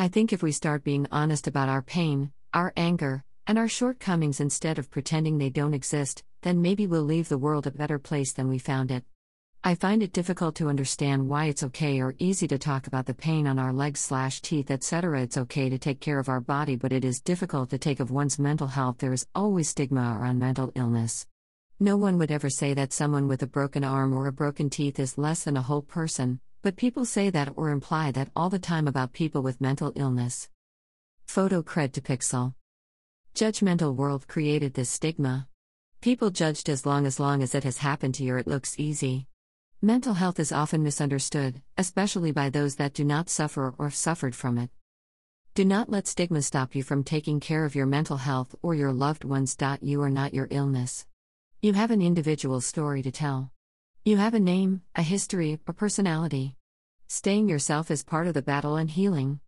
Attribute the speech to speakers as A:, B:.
A: I think if we start being honest about our pain, our anger, and our shortcomings instead of pretending they don't exist, then maybe we'll leave the world a better place than we found it. I find it difficult to understand why it's okay or easy to talk about the pain on our legs slash teeth etc. It's okay to take care of our body, but it is difficult to take of one's mental health. There is always stigma around mental illness. No one would ever say that someone with a broken arm or a broken teeth is less than a whole person, but people say that or imply that all the time about people with mental illness. Photo cred to Pixel. Judgmental world created this stigma. People judged as long as long as it has happened to you it looks easy. Mental health is often misunderstood, especially by those that do not suffer or have suffered from it. Do not let stigma stop you from taking care of your mental health or your loved ones. You are not your illness. You have an individual story to tell. You have a name, a history, a personality. Staying yourself is part of the battle and healing.